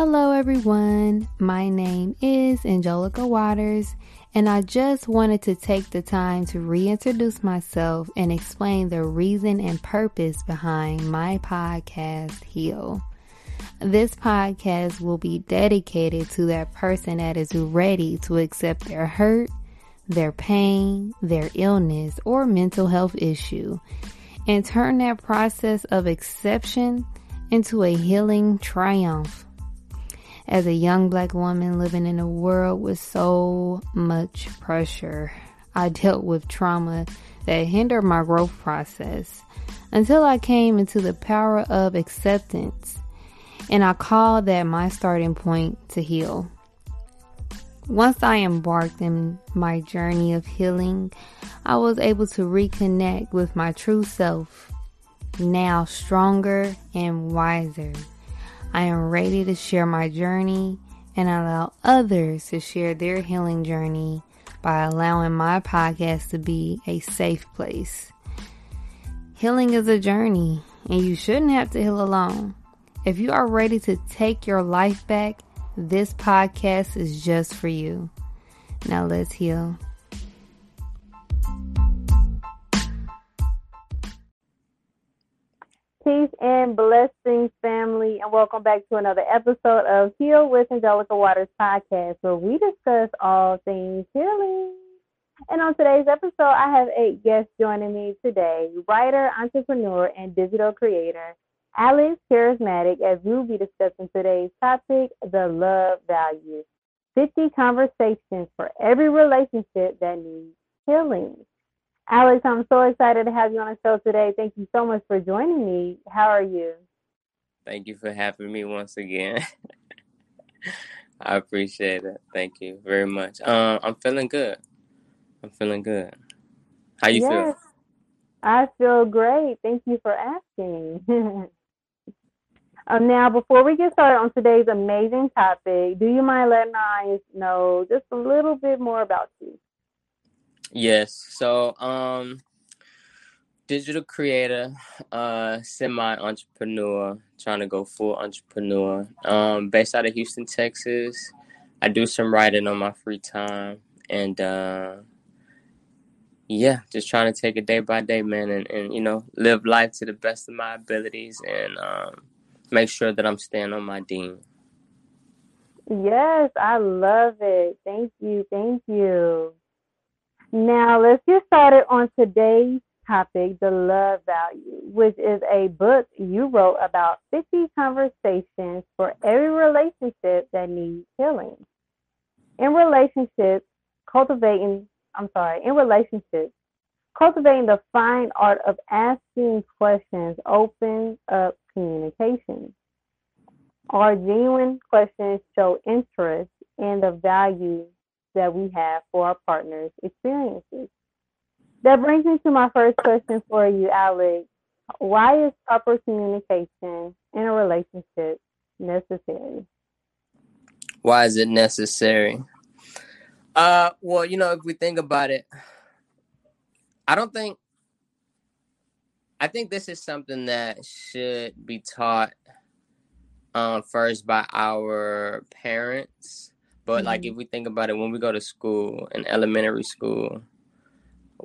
Hello, everyone. My name is Angelica Watters, and I just wanted to take the time to reintroduce myself and explain the reason and purpose behind my podcast, Heal. This podcast will be dedicated to that person that is ready to accept their hurt, their pain, their illness, or mental health issue, and turn that process of exception into a healing triumph as a young black woman living in a world with so much pressure. I dealt with trauma that hindered my growth process until I came into the power of acceptance. And I call that my starting point to heal. Once I embarked in my journey of healing, I was able to reconnect with my true self, now stronger and wiser. I am ready to share my journey and allow others to share their healing journey by allowing my podcast to be a safe place. Healing is a journey and you shouldn't have to heal alone. If you are ready to take your life back, this podcast is just for you. Now let's heal. And blessings, family, and welcome back to another episode of Heal with Angelica Watters podcast, where we discuss all things healing. And on today's episode, I have eight guests joining me today writer, entrepreneur, and digital creator, Alex Charismatic, as we'll be discussing today's topic the love value 50 conversations for every relationship that needs healing. Alex, I'm so excited to have you on the show today. Thank you so much for joining me. How are you? Thank you for having me once again. I appreciate it. Thank you very much. Um, I'm feeling good. I'm feeling good. How you yes, feel? I feel great. Thank you for asking. um, now, before we get started on today's amazing topic, do you mind letting us know just a little bit more about you? Yes. So, um, digital creator, uh, semi entrepreneur, trying to go full entrepreneur. Um, based out of Houston, Texas. I do some writing on my free time, and uh, yeah, just trying to take it day by day, man, and, and you know, live life to the best of my abilities, and um, make sure that I'm staying on my dean. Yes, I love it. Thank you. Thank you. Now, let's get started on today's topic, The Love Value, which is a book you wrote about 50 conversations for every relationship that needs healing. In relationships, cultivating, I'm sorry, in relationships, cultivating the fine art of asking questions opens up communication. Our genuine questions show interest in the value that we have for our partners' experiences. That brings me to my first question for you, Alex. Why is proper communication in a relationship necessary? Why is it necessary? Uh, well, you know, if we think about it, I don't think. I think this is something that should be taught um, first by our parents but mm-hmm. like if we think about it, when we go to school in elementary school,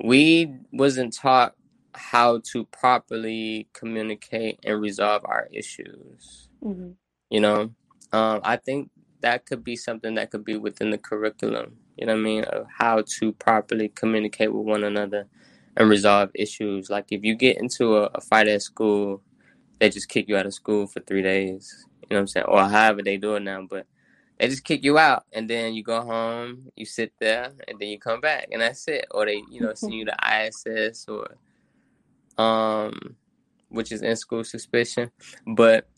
we wasn't taught how to properly communicate and resolve our issues. Mm-hmm. You know, um, I think that could be something that could be within the curriculum. You know what I mean? Of how to properly communicate with one another and resolve issues. Like if you get into a, a fight at school, they just kick you out of school for three days. You know what I'm saying? Or however they do it now. But they just kick you out and then you go home you sit there and then you come back and that's it. Or they you know send you to iss or um which is in school suspicion. But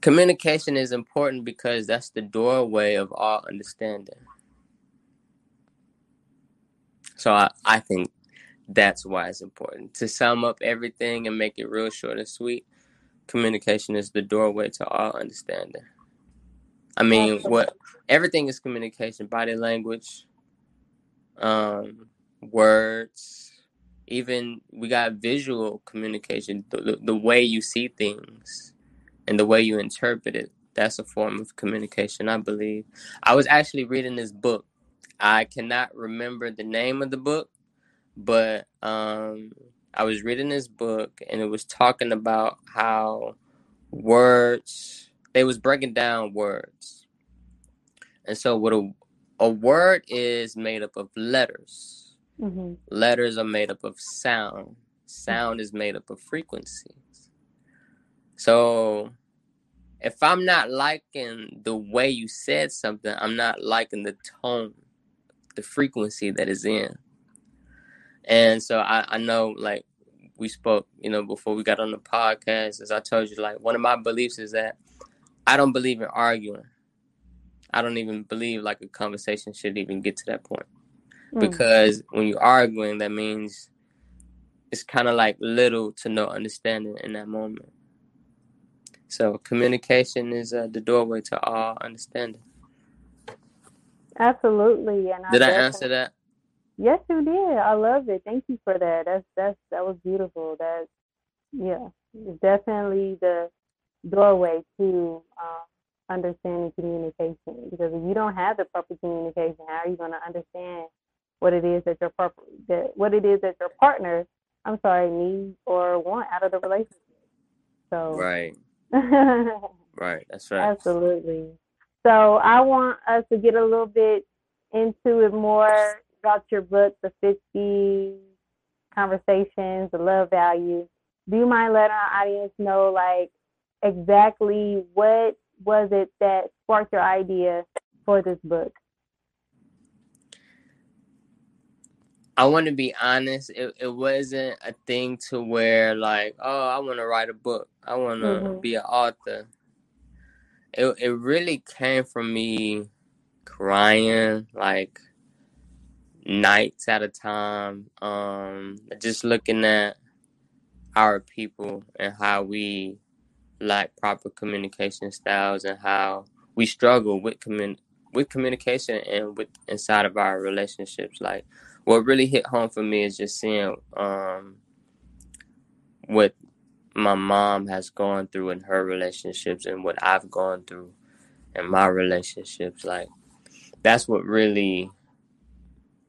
communication is important because that's the doorway of all understanding. So i, I think that's why it's important. To sum up everything and make it real short and sweet communication is the doorway to all understanding I mean, what everything is communication, body language, um, words, even we got visual communication, the, the way you see things, and the way you interpret it, that's a form of communication, I believe. I was actually reading this book. I cannot remember the name of the book, but um, I was reading this book and it was talking about how words they was breaking down words. And so what a a word is made up of letters. Mm-hmm. Letters are made up of sound. Sound is made up of frequencies. So if I'm not liking the way you said something, I'm not liking the tone, the frequency that is in. And so I, I know like we spoke, you know, before we got on the podcast, as I told you, like one of my beliefs is that I don't believe in arguing. I don't even believe like a conversation should even get to that point. Mm. Because when you're arguing, that means it's kind of like little to no understanding in that moment. So communication is uh, the doorway to all understanding. Absolutely. And did I, I answer that? Yes, you did. I love it. Thank you for that. That's that's that was beautiful. That yeah, definitely the doorway to um, understanding communication. Because if you don't have the proper communication, how are you going to understand what it is that your proper that what it is that your partner, I'm sorry, needs or want out of the relationship? So right, right, that's right, absolutely. So I want us to get a little bit into it more about your book, the 50 conversations, the love value. Do you mind letting our audience know, like, exactly what was it that sparked your idea for this book? I want to be honest. It, it wasn't a thing to where like, oh, I want to write a book. I want to mm-hmm. be an author. It it really came from me crying like nights at a time. Um, just looking at our people and how we lack proper communication styles and how we struggle with commun- with communication and with inside of our relationships. Like what really hit home for me is just seeing um, what my mom has gone through in her relationships and what I've gone through in my relationships. Like that's what really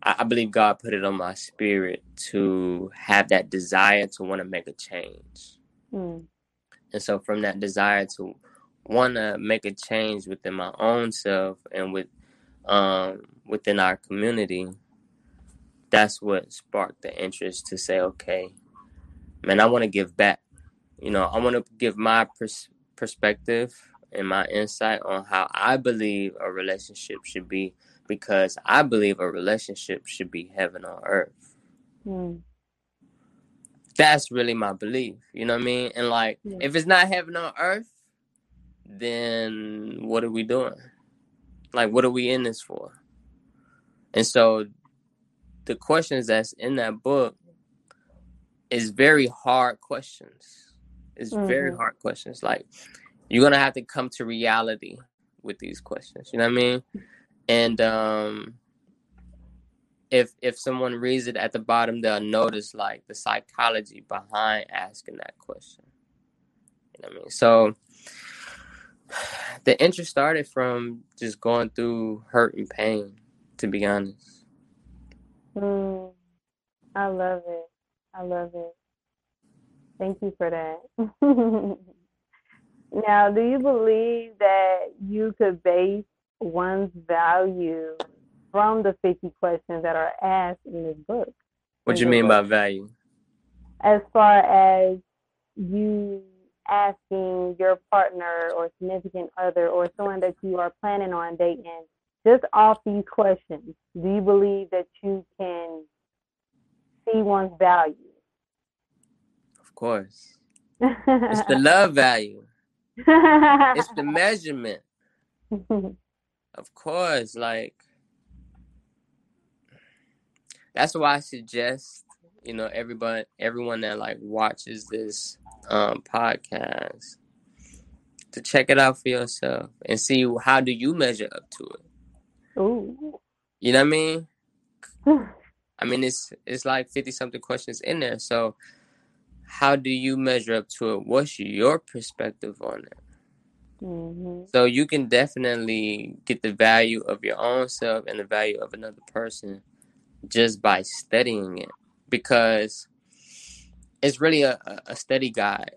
I, believe God put it on my spirit to have that desire to want to make a change. Mm. And so from that desire to want to make a change within my own self and with um, within our community, that's what sparked the interest to say, okay, man, I want to give back. You know, I want to give my pers- perspective and my insight on how I believe a relationship should be because I believe a relationship should be heaven on earth. Mm that's really my belief. You know what I mean? And like, yeah. if it's not heaven on earth, then what are we doing? Like, what are we in this for? And so, the questions that's in that book is very hard questions. It's mm-hmm. very hard questions. Like, you're gonna have to come to reality with these questions. You know what I mean? And um, if if someone reads it at the bottom, they'll notice like the psychology behind asking that question. You know what I mean? So the interest started from just going through hurt and pain, to be honest. Mm, I love it. I love it. Thank you for that. now, do you believe that you could base one's value from the 50 questions that are asked in this book. What do you mean book. by value? As far as you asking your partner or significant other or someone that you are planning on dating, just off these questions, do you believe that you can see one's value? Of course. it's the love value. it's the measurement. of course, like that's why I suggest you know everybody everyone that like watches this um podcast to check it out for yourself and see how do you measure up to it. Ooh. You know what I mean? I mean it's it's like 50 something questions in there. So how do you measure up to it? What's your perspective on it? Mm-hmm. So you can definitely get the value of your own self and the value of another person just by studying it because it's really a, a study guide.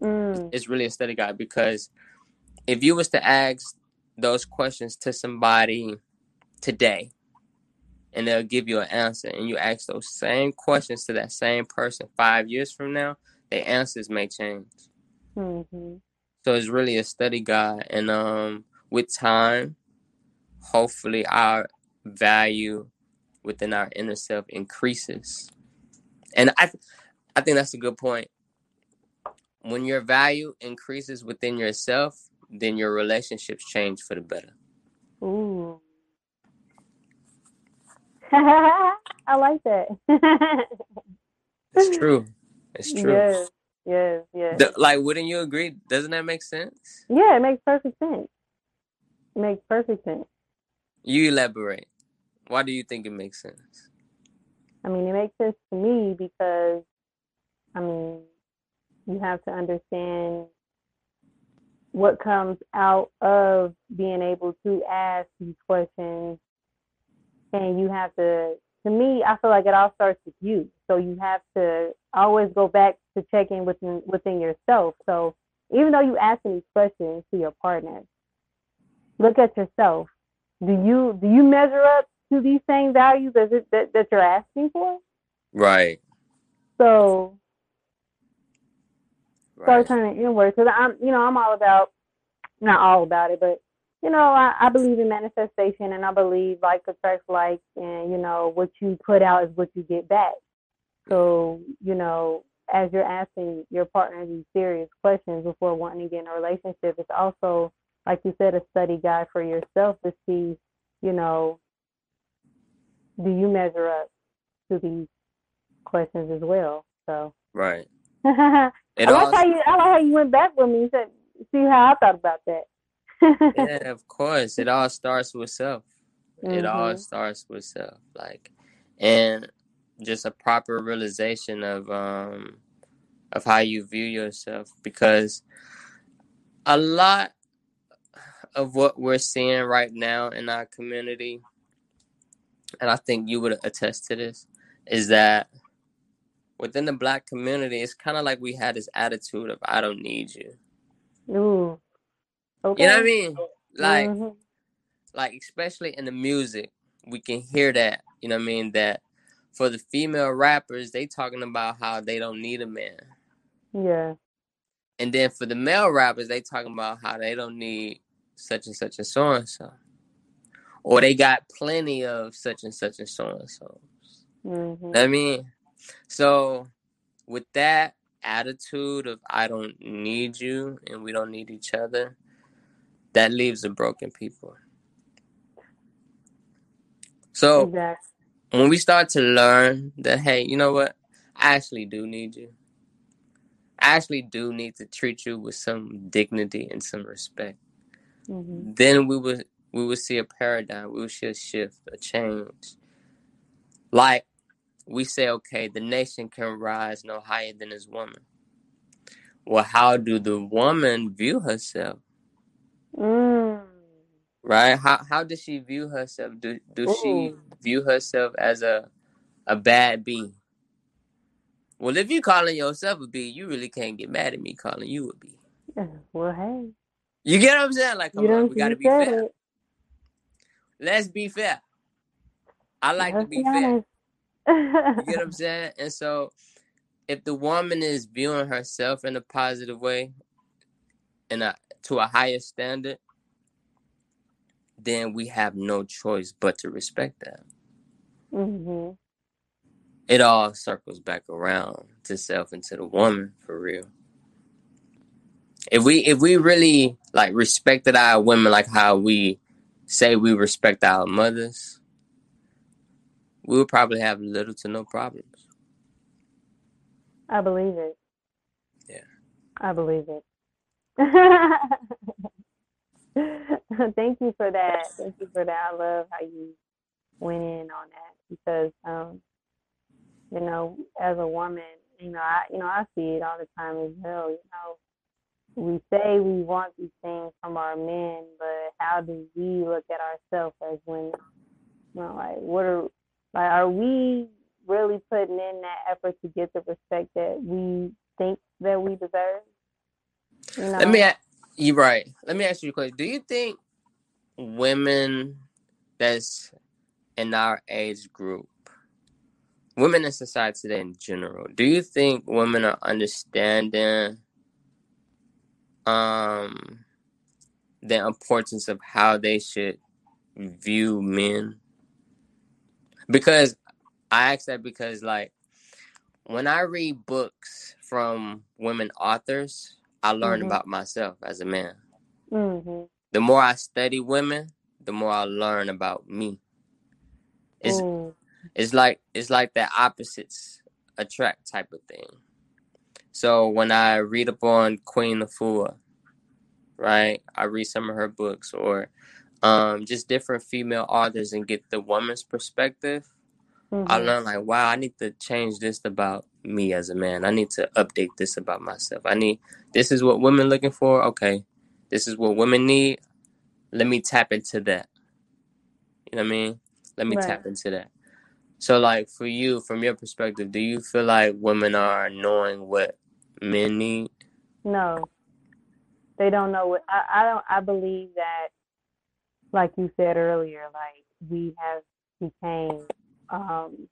Mm. It's really a study guide because if you was to ask those questions to somebody today and they'll give you an answer and you ask those same questions to that same person five years from now, the answers may change. Mm-hmm. So it's really a study guide, and um, with time, hopefully our value within our inner self increases. And I, I think that's a good point. When your value increases within yourself, then your relationships change for the better. Ooh. I like that. It's true. It's true. Yes, yes, yes. The- like, wouldn't you agree? Doesn't that make sense? Yeah, it makes perfect sense. It makes perfect sense. You elaborate. Why do you think it makes sense? I mean, it makes sense to me because, I mean, you have to understand what comes out of being able to ask these questions. And you have to, to me, I feel like it all starts with you. So you have to always go back to check in within, within yourself. So even though you asking these questions to your partner, look at yourself. Do you do you measure up to these same values as it, that, that you're asking for? Right. So start Right. turning inward because I'm, you know, I'm all about, not all about it, but you know, I, I believe in manifestation and I believe like attracts like, and you know, what you put out is what you get back. So you know, as you're asking your partner these serious questions before wanting to get in a relationship, it's also like you said, a study guide for yourself to see, you know, do you measure up to these questions as well? So. Right. I like all how you I like how you went back with me and said see how I thought about that. yeah, of course. It all starts with self. It all Mhm. starts with self. Like and just a proper realization of um of how you view yourself because a lot of what we're seeing right now in our community and I think you would attest to this is that within the black community it's kind of like we had this attitude of I don't need you. Ooh. Okay. You know what I mean? Like Mhm. like especially in the music, we can hear that. You know what I mean? That for the female rappers, they talking about how they don't need a man, Yeah. and then for the male rappers, they talking about how they don't need such and such and so and so, or they got plenty of such and such and so and so. Mhm. I mean, so with that attitude of I don't need you and we don't need each other, that leaves the broken people. So Exactly. when we start to learn that hey you know what i actually do need you i actually do need to treat you with some dignity and some respect Mhm. then we would we will see a paradigm we would see a shift a change. Like we say okay the nation can rise no higher than its woman. Well how do the woman view herself? Mm. right? How how does she view herself? Do do she view herself as a a bad bee well if you calling yourself a bee you really can't get mad at me calling you a bee Yeah. Well, hey. you get what i'm saying? Like You on we gotta be fair. it. Let's be fair. I like to Let's be be fair. you get what i'm saying? And so if the woman is viewing herself in a positive way and a to a higher standard then we have no choice but to respect that. Mhm. it all circles back around to self and to the woman for real. If we if we really like respected our women like how we say we respect our mothers, we would probably have little to no problems. I believe it. Yeah. I believe it. Thank you for that. Thank you for that. I love how you went in on that because um, you know, as a woman, you know, I you know, I see it all the time as well, you know. We say we want these things from our men, but how do we look at ourselves as women? You know, like what are like are we really putting in that effort to get the respect that we think that we deserve? You know? Let me. You right. Let me ask you a question. Do you think women that's in our age group, women in society today in general, do you think women are understanding um the importance of how they should view men? Because I ask that because like when I read books from women authors, I learn mm-hmm. about myself as a man. Mm-hmm. The more I study women, the more I learn about me. It's mm. it's like it's like that opposites attract type of thing. So when I read upon Queen Afua, right, I read some of her books or um, just different female authors and get the woman's perspective. Mm-hmm. I learn like, wow, I need to change this about me as a man. I need to update this about myself. I need this is what women looking for. Okay, this is what women need. Let me tap into that. You know what I mean? Let me right. tap into that. So, like for you, from your perspective, do you feel like women are knowing what men need? No, they don't know what. I, I don't. I believe that, like you said earlier, like we have became um,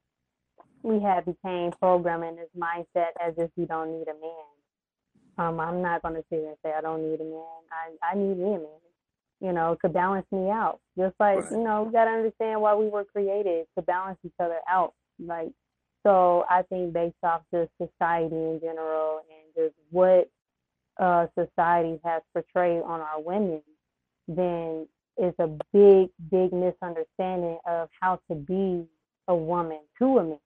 we have became programming this mindset as if we don't need a man. Um, I'm not going to sit here and say I don't need a man. I, I need me a man, you know, to balance me out. Just like, right. you know, we got to understand why we were created to balance each other out. Like, so I think based off just society in general just what uh, society has portrayed on our women, then it's a big, big misunderstanding of how to be a woman to a man.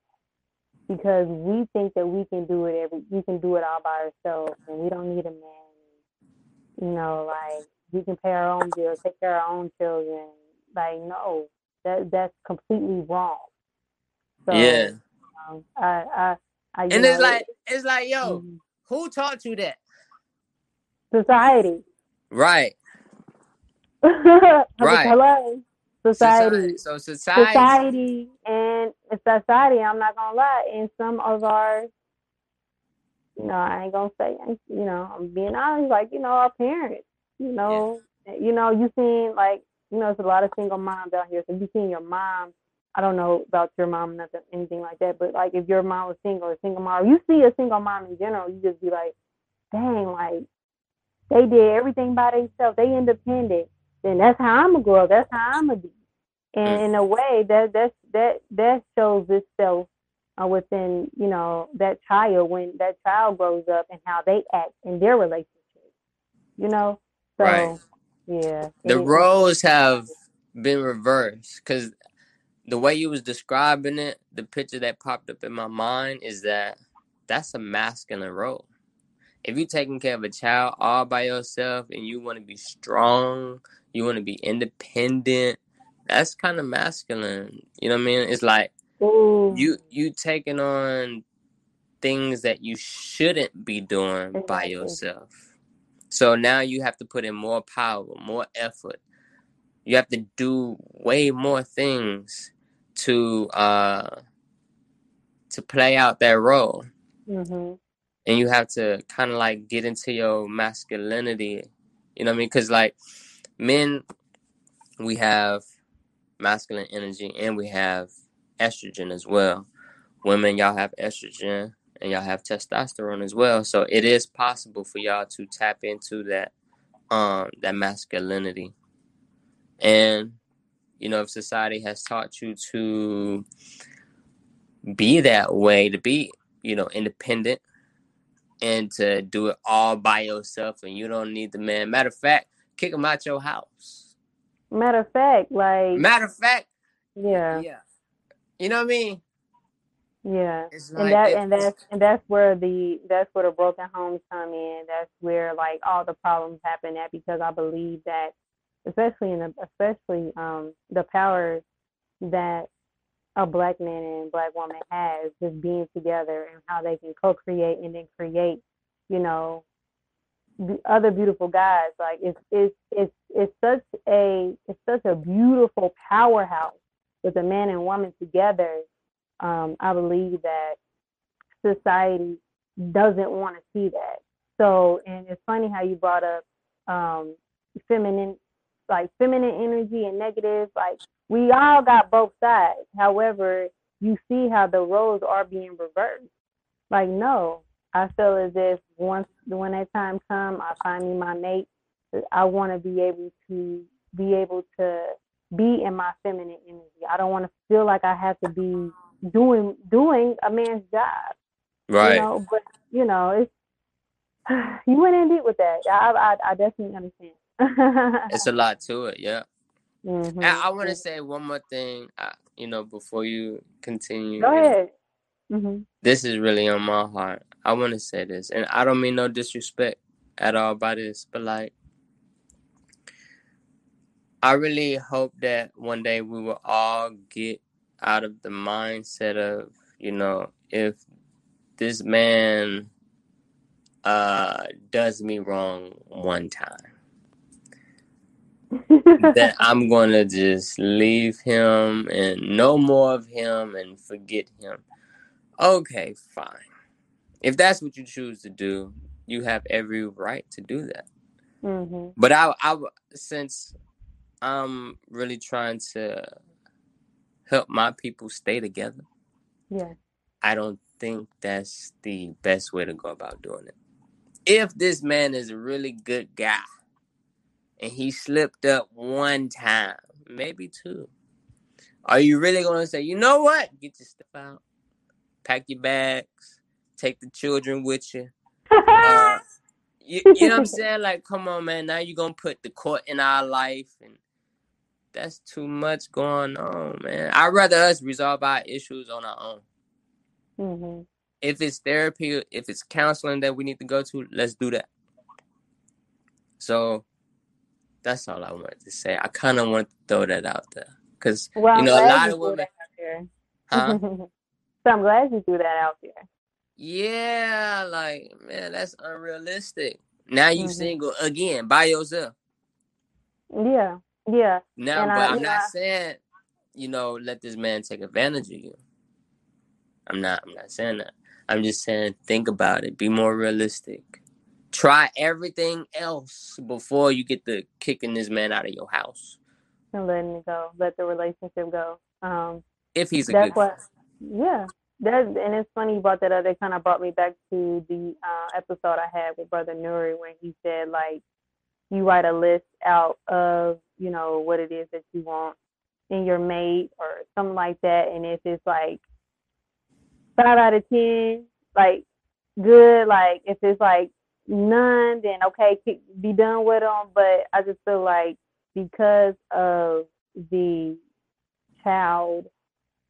Because we think that we can do it every we can do it all by ourselves and we don't need a man. You know like we can pay our own bills take care of our own children. Like no that that's completely wrong. So, yeah. um, I, I, I, and know, it's like it's like yo mm-hmm. Who taught you that society right right hello society. So society, society, and society. I'm not gonna lie. In some of our, you know, I ain't gonna say, you know, I'm being honest. Like you know, our parents. You know, yeah. you know, you seen like you know, it's a lot of single moms out here. So you seen your mom. I don't know about your mom, nothing, anything like that. But like, if your mom was single, or single mom, you see a single mom in general, you just be like, dang, like they did everything by themselves. They independent then that's how I'm gonna grow. That's how I'm gonna be. And mm. in a way, that that that that shows itself uh, within you know that child when that child grows up and how they act in their relationship. You know, so right. yeah. The roles have been reversed because the way you was describing it, the picture that popped up in my mind is that that's a masculine role. If you're taking care of a child all by yourself and you want to be strong, you want to be independent. That's kind of masculine. You know what I mean? It's like Ooh. you you taking on things that you shouldn't be doing by yourself. So now you have to put in more power, more effort. You have to do way more things to uh to play out that role. Mm-hmm. And you have to kind of like get into your masculinity. You know what I mean? Because like men, we have masculine energy and we have estrogen as well. Women, y'all have estrogen and y'all have testosterone as well. So it is possible for y'all to tap into that um that masculinity. And you know, if society has taught you to be that way, to be, you know, independent and to do it all by yourself and you don't need the man. Matter of fact, kick them out your house. Matter of fact, like matter of fact, yeah, yeah. You know what I mean? Yeah, and that and that's and that's where the that's where the broken homes come in. That's where like all the problems happen at because I believe that, especially in the, especially um the power that a black man and black woman has just being together and how they can co-create and then create, you know, the other beautiful guys. Like it's it's it's it's such a it's such a beautiful powerhouse with a man and woman together. Um, I believe that society doesn't want to see that. So, and it's funny how you brought up um, feminine, like feminine energy and negative. Like we all got both sides. However, you see how the roles are being reversed. Like no, I feel as if once when that time come, I find me my mate. I want to be able to be able to be in my feminine energy. I don't want to feel like I have to be doing doing a man's job. Right. You know, but you know, it's you went in deep with that. I I, I definitely understand. It's a lot to it, yeah. Mm-hmm. I, I want to say one more thing, uh, you know, before you continue. Go ahead. Mm-hmm. This is really on my heart. I want to say this, and I don't mean no disrespect at all by this, but like, I really hope that one day we will all get out of the mindset of, you know, if this man uh does me wrong one time that I'm gonna just leave him and no more of him and forget him. Okay, fine. If that's what you choose to do, you have every right to do that. Mm-hmm. But I, I, since I'm really trying to help my people stay together, yeah, I don't think that's the best way to go about doing it. If this man is a really good guy and he slipped up one time, maybe two, are you really going to say, you know what? Get your stuff out, pack your bags, take the children with you? Uh, you, you know what I'm saying? Like, come on, man. Now you're going to put the court in our life and that's too much going on, man. I'd rather us resolve our issues on our own. Mm-hmm. If it's therapy, if it's counseling that we need to go to, let's do that. So that's all I wanted to say. I kind of want to throw that out there because well, you know a lot of women. Huh? so I'm glad you threw that out there. Yeah, like man, that's unrealistic. Now you Mhm. single again by yourself. Yeah, yeah. Now, And but I- I'm yeah. not saying, you know, let this man take advantage of you. I'm not. I'm not saying that. I'm just saying, think about it. Be more realistic. Try everything else before you get the kicking this man out of your house. And letting it go, let the relationship go. Um, If he's a that's good, what. Yeah, that and it's funny you brought that up. It kind of brought me back to the uh, episode I had with Brother Nuri when he said like, you write a list out of you know what it is that you want in your mate or something like that, and if it's like five out of ten, like good. Like if it's like none, then okay, be done with them. But I just feel like because of the child,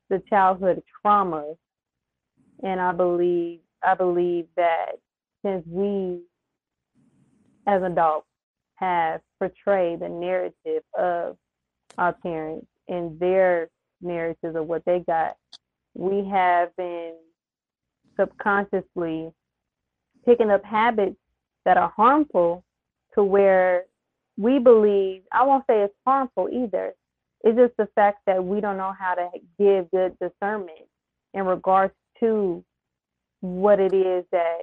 the childhood trauma, and I believe I believe that since we as adults have portrayed the narrative of our parents and their narratives of what they got, we have been subconsciously picking up habits that are harmful to where we believe, I won't say it's harmful either. It's just the fact that we don't know how to give good discernment in regards to what it is that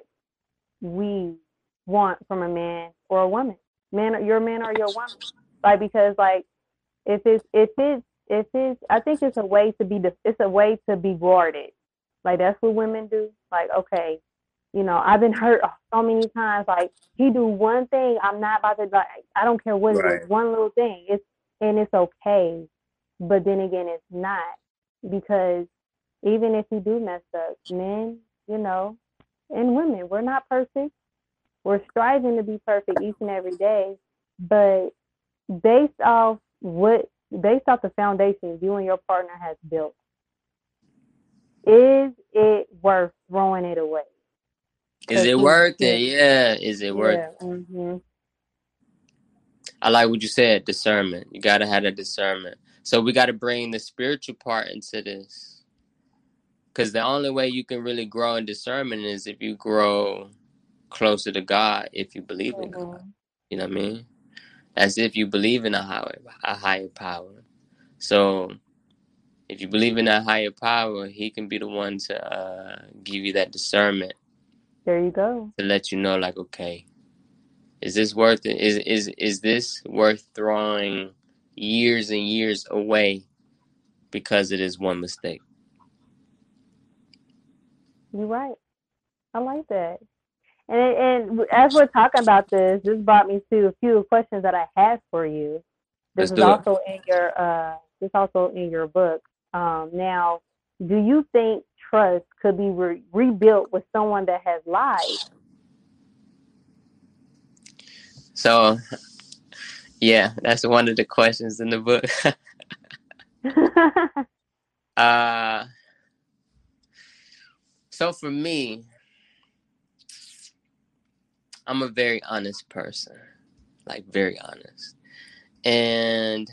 we want from a man or a woman. Man, your man or your woman. Like because like if it's if it's if it's I think it's a way to be it's a way to be guarded. Like that's what women do. Like okay, you know I've been hurt so many times. Like he do one thing, I'm not about to like I don't care what Right. is, one little thing. It's and it's okay. But then again, it's not because even if you do mess up, men, you know, and women, we're not perfect. We're striving to be perfect each and every day, but based off what based off the foundation you and your partner has built, is it worth throwing it away? Is it Cause worth it? Yeah, is it worth? it? Yeah. hmm I like what you said. Discernment. You gotta have that discernment. So we gotta bring the spiritual part into this, because the only way you can really grow in discernment is if you grow closer to God if you believe in God. Mhm. You know what I mean? As if you believe in a higher a higher power. So if you believe in that higher power, he can be the one to uh, give you that discernment There you go. to let you know like, okay, is this worth it? Is is is this worth throwing years and years away because it is one mistake? You're right. I like that. And and as we're talking about this, this brought me to a few questions that I had for you. This Let's is do it. also in your uh this also in your book. Um now, do you think trust could be re- rebuilt with someone that has lied? So, yeah, that's one of the questions in the book. uh, so for me, I'm a very honest person, like very honest, and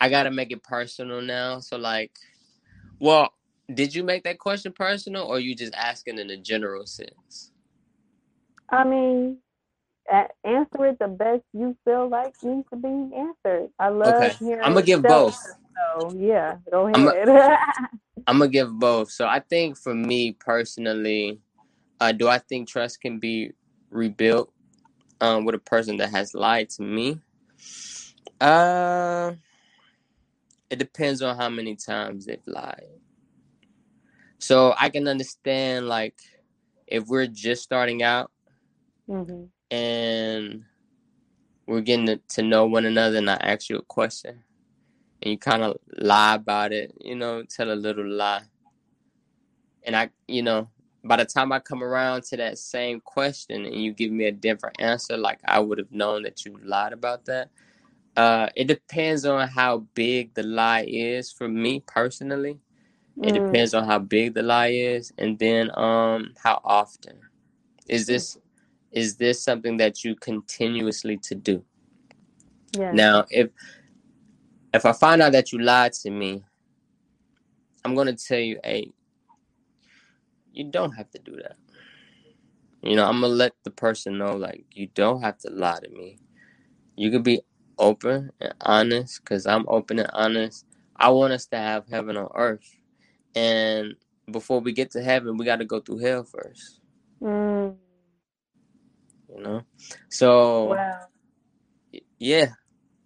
I gotta make it personal now. So, like, well, did you make that question personal, or you just asking in a general sense? I mean, answer it the best you feel like needs to be answered. I love Okay, hearing I'm gonna give both. So yeah, go I'm ahead. I'm gonna give both. So I think for me personally, uh, do I think trust can be rebuilt um, with a person that has lied to me? Uh, it depends on how many times they've lied. So I can understand like if we're just starting out hmm and we're getting to, to know one another, and I ask you a question, and you kind of lie about it, you know, tell a little lie, and I, you know, by the time I come around to that same question and you give me a different answer, like I would have known that you lied about that. Uh, it depends on how big the lie is for me personally. It Mm, depends on how big the lie is, and then um, how often is this is this something that you continuously to do? yeah. Now, if if I find out that you lied to me, I'm gonna tell you, hey, you don't have to do that. You know, I'm gonna let the person know, like, you don't have to lie to me. You could be open and honest, cause I'm open and honest. I want us to have heaven on earth, and before we get to heaven, we got to go through hell first. Mm, You know, so wow. yeah,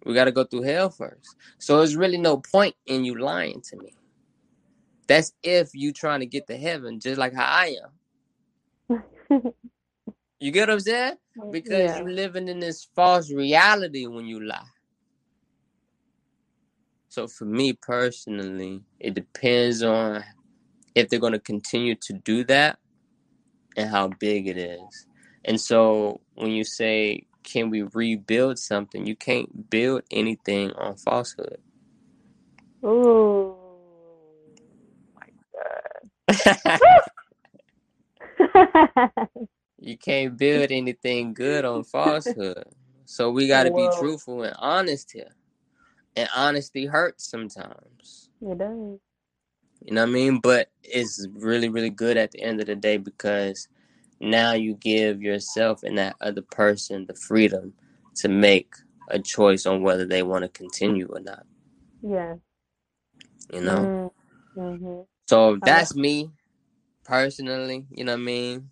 we got to go through hell first. So there's really no point in you lying to me. That's if you trying to get to heaven, just like how I am. You get what I'm saying? Because yeah. you're living in this false reality when you lie. So for me personally, it depends on if they're going to continue to do that and how big it is. And so when you say, can we rebuild something? You can't build anything on falsehood. Ooh. My God. you can't build anything good on falsehood. So we got to be Whoa. truthful and honest here. And honesty hurts sometimes. It does. You know what I mean? But it's really, really good at the end of the day because now you give yourself and that other person the freedom to make a choice on whether they want to continue or not. Yeah. You know? Mm-hmm. So that's me personally, you know what I mean?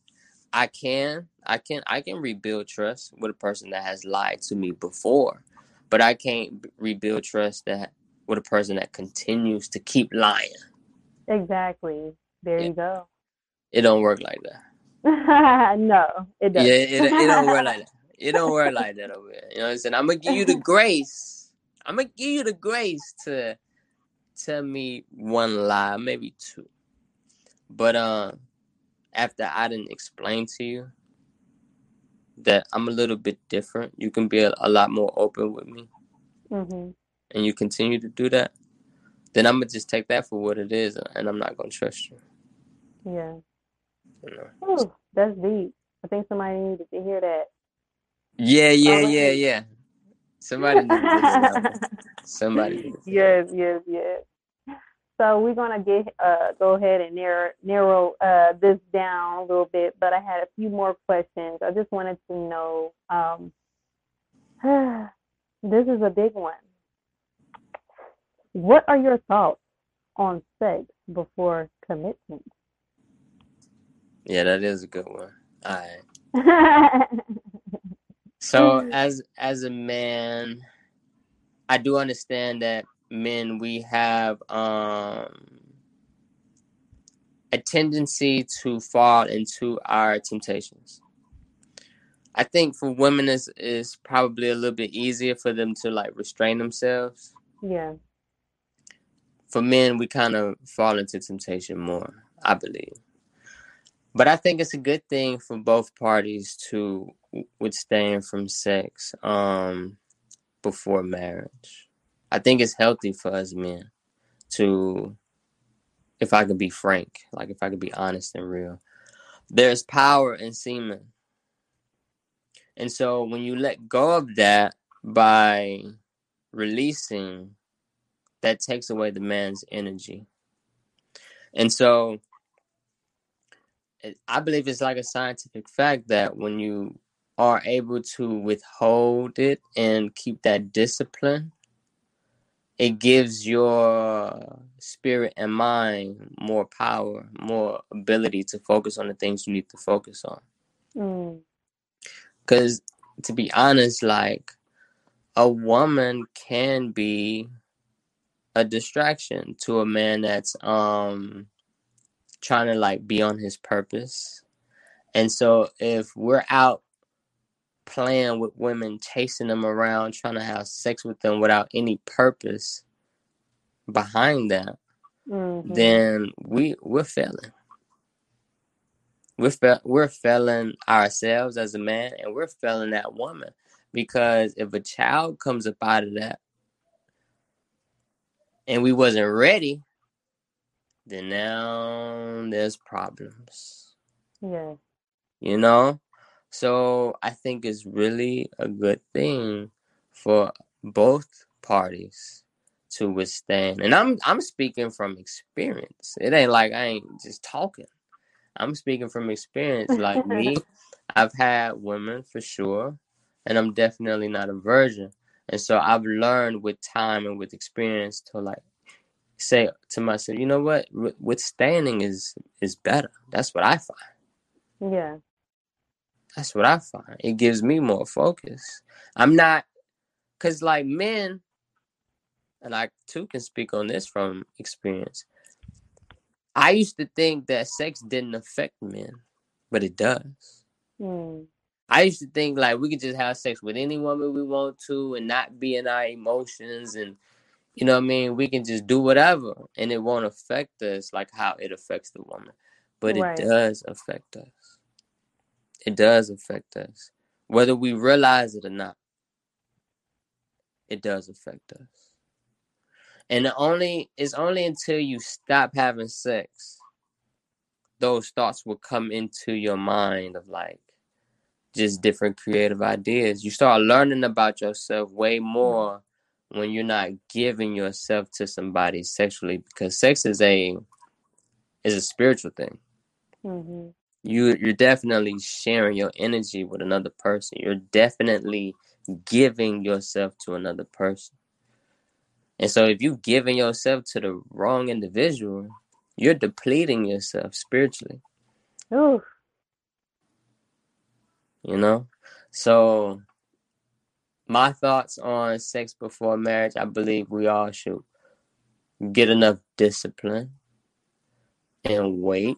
I can, I can, I can rebuild trust with a person that has lied to me before, but I can't rebuild trust that with a person that continues to keep lying. Exactly. There Yeah. you go. It don't work like that. no, it doesn't. it, it don't work like that. It don't work like that over here. You know what I'm saying? I'm gonna give you the grace. I'm gonna give you the grace to tell me one lie, maybe two. But uh, after I didn't explain to you that I'm a little bit different, you can be a, a lot more open with me, hmm and you continue to do that. Then I'm gonna just take that for what it is, and I'm not gonna trust you. Yeah. You know? Ooh, that's deep. I think somebody needed to hear that. Yeah, yeah, yeah, yeah. Somebody. Somebody yes, yes, yes. So we're gonna get uh go ahead and narrow narrow uh this down a little bit. but I had a few more questions. I just wanted to know. Um, this is a big one. What are your thoughts on sex before commitment? Yeah, that is a good one. All right. so as as a man, I do understand that men we have um a tendency to fall into our temptations. I think for women is is probably a little bit easier for them to like restrain themselves. Yeah. For men, we kind of fall into temptation more, I believe. But I think it's a good thing for both parties to withstand from sex um, before marriage. I think it's healthy for us men to if I could be frank, like if I could be honest and real. There's power in semen. And so when you let go of that by releasing, that takes away the man's energy. And so I believe it's like a scientific fact that when you are able to withhold it and keep that discipline, it gives your spirit and mind more power, more ability to focus on the things you need to focus on. Because mm. to be honest, like a woman can be a distraction to a man that's um trying to like be on his purpose. And so if we're out playing with women, chasing them around, trying to have sex with them without any purpose behind that, mm-hmm. then we we're failing. We're fa- we're failing ourselves as a man, and we're failing that woman because if a child comes up out of that, and we wasn't ready, then now there's problems. Yeah. You know? So I think it's really a good thing for both parties to withstand. And I'm I'm speaking from experience. It ain't like I ain't just talking. I'm speaking from experience. Like me, I've had women for sure, and I'm definitely not a virgin. And so I've learned with time and with experience to like say to myself, you know what, withstanding is is better. That's what I find. Yeah. That's what I find. It gives me more focus. I'm not, cause like men, and I too can speak on this from experience. I used to think that sex didn't affect men, but it does. Mm. I used to think like we could just have sex with any woman we want to and not be in our emotions and you know what I mean? We can just do whatever and it won't affect us like how it affects the woman. But right. it does affect us. It does affect us. Whether we realize it or not, it does affect us. And only it's only until you stop having sex, those thoughts will come into your mind of like just different creative ideas. You start learning about yourself way more when you're not giving yourself to somebody sexually because sex is a is a spiritual thing. Mm-hmm you you're definitely sharing your energy with another person. You're definitely giving yourself to another person. And so if you're giving yourself to the wrong individual, you're depleting yourself spiritually. Ooh. You know? So my thoughts on sex before marriage, I believe we all should get enough discipline and wait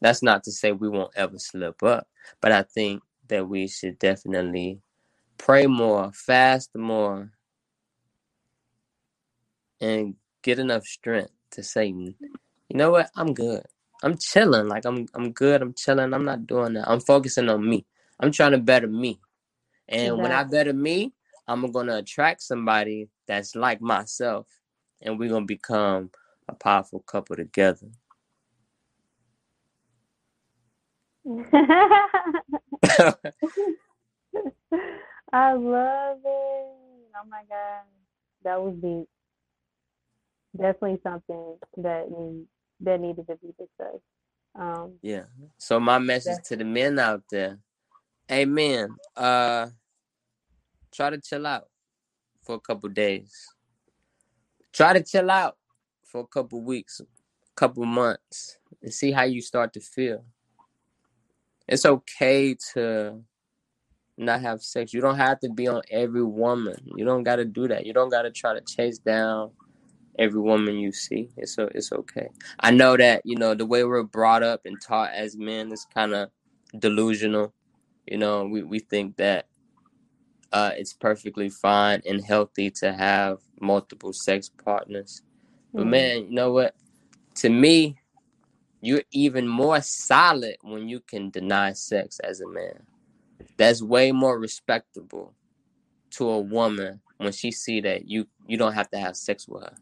that's not to say we won't ever slip up, but I think that we should definitely pray more, fast more, and get enough strength to say, you know what, I'm good. I'm chilling. Like I'm I'm good. I'm chilling. I'm not doing that. I'm focusing on me. I'm trying to better me. And exactly. when I better me, I'm gonna attract somebody that's like myself, and we're gonna become a powerful couple together. I love it. Oh my god, that was deep. Definitely something that need, that needed to be discussed. Um, yeah. So my message to the men out there, hey men, uh, try to chill out for a couple days. Try to chill out for a couple weeks, couple months, and see how you start to feel. It's okay to not have sex. You don't have to be on every woman. You don't got to do that. You don't got to try to chase down every woman you see. It's so it's okay. I know that you know the way we're brought up and taught as men is kind of delusional. You know, we we think that uh, it's perfectly fine and healthy to have multiple sex partners. But mm man, you know what? To me, you're even more solid when you can deny sex as a man. That's way more respectable to a woman when she see that you you don't have to have sex with her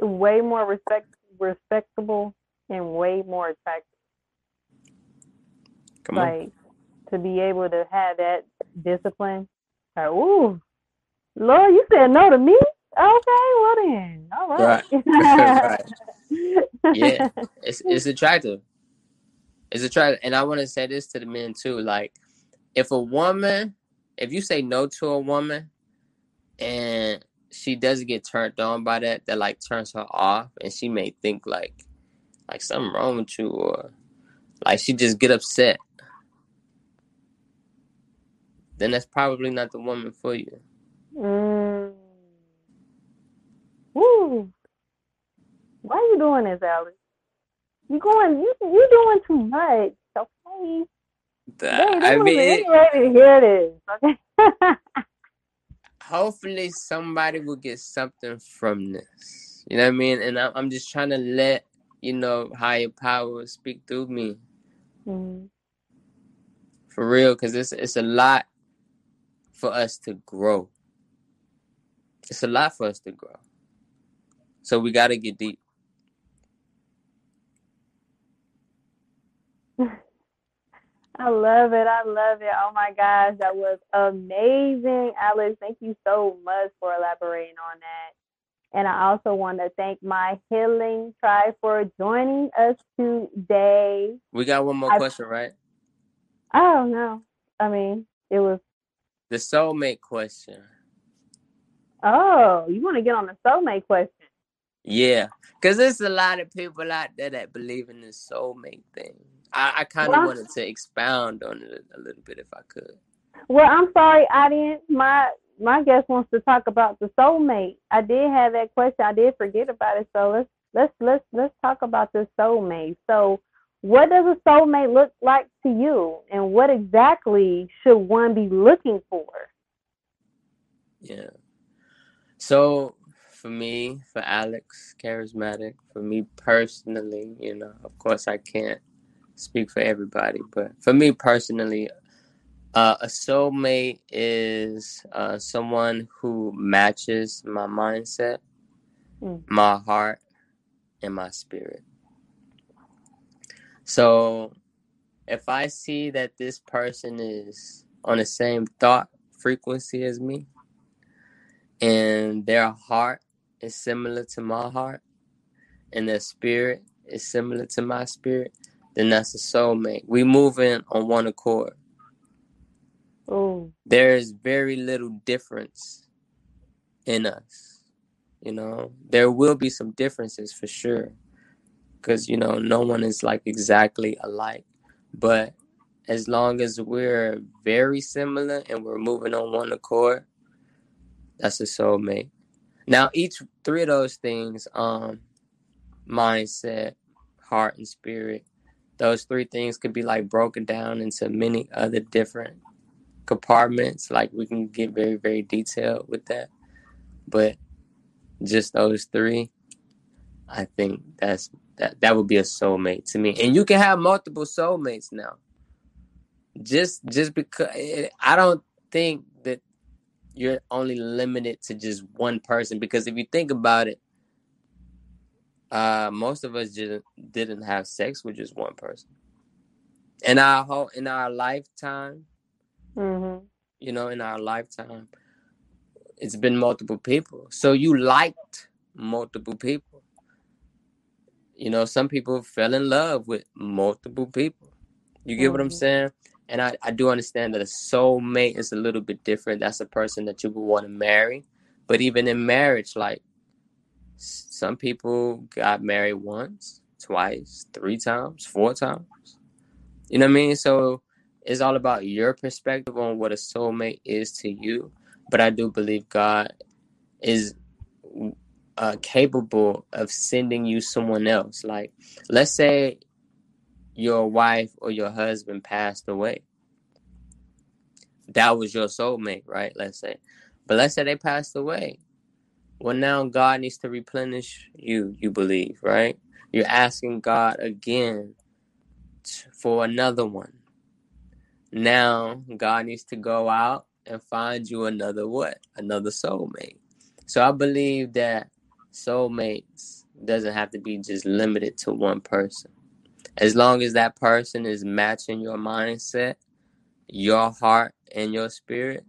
way more respect respectable and way more attractive. Come like on. to be able to have that discipline. Like, ooh, Lord, you said no to me? Okay, well then, all right. Right. right. Yeah, it's it's attractive. It's attractive, and I want to say this to the men too. Like, if a woman, if you say no to a woman, and she doesn't get turned on by that that like turns her off and she may think like like something wrong with you or like she just get upset then that's probably not the woman for you mm. Woo. why are you doing this alex you going you you doing too much okay Dang, I mean, ready to hear this. Okay. hopefully somebody will get something from this. You know what I mean? And I'm just trying to let you know higher power speak through me. Mm-hmm. For real, because it's it's a lot for us to grow. It's a lot for us to grow. So we got to get deep. I love it. I love it. Oh my gosh, that was amazing. Alex, thank you so much for elaborating on that. And I also want to thank my healing tribe for joining us today. We got one more I, question, right? Oh no. I mean, it was the soulmate question. Oh, you want to get on the soulmate question? Yeah, because there's a lot of people out there that believe in this soulmate thing. I, I kind of well, wanted to expound on it a, a little bit if I could. Well, I'm sorry, audience. My my guest wants to talk about the soulmate. I did have that question. I did forget about it. So let's let's let's let's talk about the soulmate. So, what does a soulmate look like to you, and what exactly should one be looking for? Yeah. So for me, for Alex, charismatic, for me personally, you know, of course I can't speak for everybody, but for me personally, uh, a soulmate is uh, someone who matches my mindset, mm. my heart, and my spirit. So if I see that this person is on the same thought frequency as me, and their heart is similar to my heart, and their spirit is similar to my spirit, then that's a soulmate. We move in on one accord. Oh. There is very little difference in us. You know, there will be some differences for sure. Because, you know, no one is like exactly alike. But as long as we're very similar and we're moving on one accord, that's a soulmate. Now, each three of those things, um, mindset, heart, and spirit, those three things could be like broken down into many other different compartments. Like we can get very, very detailed with that. But just those three, I think that's that that would be a soulmate to me. And you can have multiple soulmates now. Just just because I don't think you're only limited to just one person because if you think about it, uh, most of us didn't didn't have sex with just one person. In our whole in our lifetime, mm-hmm. you know, in our lifetime, it's been multiple people. So you liked multiple people. you know, some people fell in love with multiple people. You get mm-hmm. what I'm mm-hmm. saying? And I, I do understand that a soulmate is a little bit different. That's a person that you would want to marry. But even in marriage, like some people got married once, twice, three times, four times. You know what I mean? So it's all about your perspective on what a soulmate is to you. But I do believe God is uh, capable of sending you someone else. Like, let's say your wife or your husband passed away. That was your soulmate, right? Let's say. But let's say they passed away. Well, now God needs to replenish you, you believe, right? You're asking God again for another one. Now God needs to go out and find you another what? Another soulmate. So I believe that soulmates doesn't have to be just limited to one person. As long as that person is matching your mindset, your heart, and your spirit,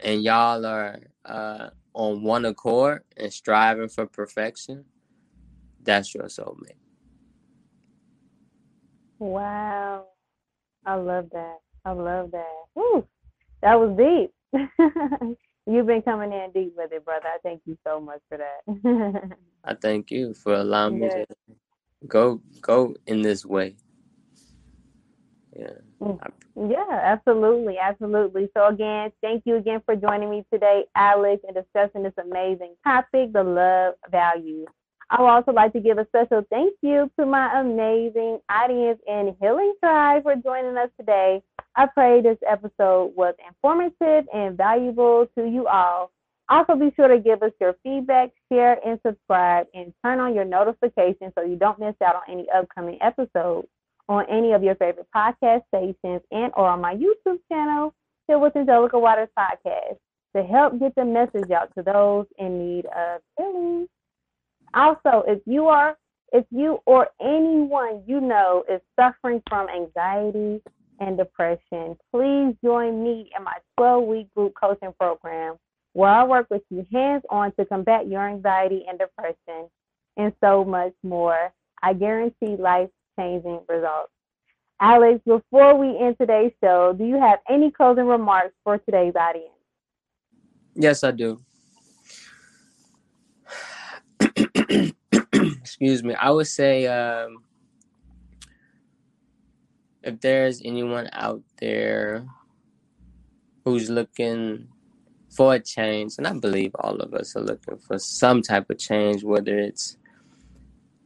and y'all are uh, on one accord and striving for perfection, that's your soulmate. Wow. I love that. I love that. Whew. That was deep. You've been coming in deep with it, brother. I thank you so much for that. I thank you for allowing me to go go in this way. Yeah. Yeah, absolutely, absolutely. So again, thank you again for joining me today, Alex, and discussing this amazing topic, the love value. I would also like to give a special thank you to my amazing audience in Healing Tribe for joining us today. I pray this episode was informative and valuable to you all. Also, be sure to give us your feedback, share, and subscribe, and turn on your notifications so you don't miss out on any upcoming episodes on any of your favorite podcast stations and or on my YouTube channel, Heal with Angelica Watters Podcast, to help get the message out to those in need of healing. Also, if you are, if you or anyone you know is suffering from anxiety and depression, please join me in my 12 week group coaching program where I work with you hands on to combat your anxiety and depression and so much more. I guarantee life changing results. Alex, before we end today's show, do you have any closing remarks for today's audience? Yes, I do. excuse me, I would say um, if there's anyone out there who's looking for a change, and I believe all of us are looking for some type of change, whether it's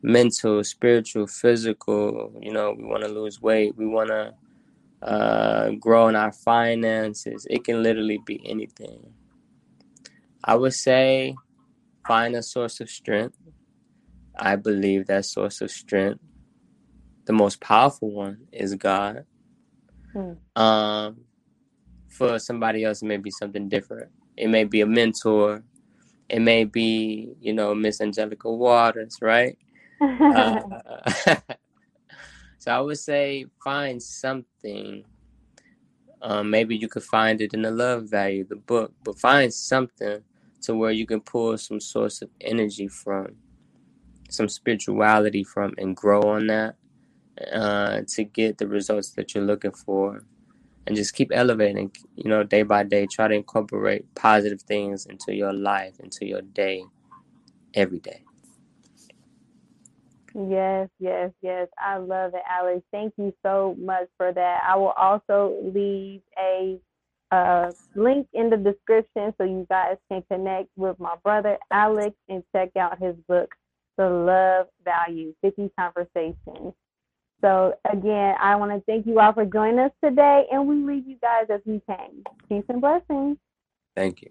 mental, spiritual, physical, you know, we want to lose weight, we want to uh, grow in our finances. It can literally be anything. I would say find a source of strength I believe that source of strength, the most powerful one, is God. Hmm. Um, for somebody else, it may be something different. It may be a mentor. It may be, you know, Miss Angelica Watters, right? uh, so I would say find something. Um, maybe you could find it in the love value, the book, but find something to where you can pull some source of energy from some spirituality from and grow on that uh, to get the results that you're looking for and just keep elevating you know day by day. Try to incorporate positive things into your life into your day every day. Yes yes yes. I love it alex. Thank you so much for that. I will also leave a uh, link in the description so you guys can connect with my brother alex and check out his book the love value 50 conversations. So again, I want to thank you all for joining us today, and we leave you guys as we came. Peace and blessings. Thank you.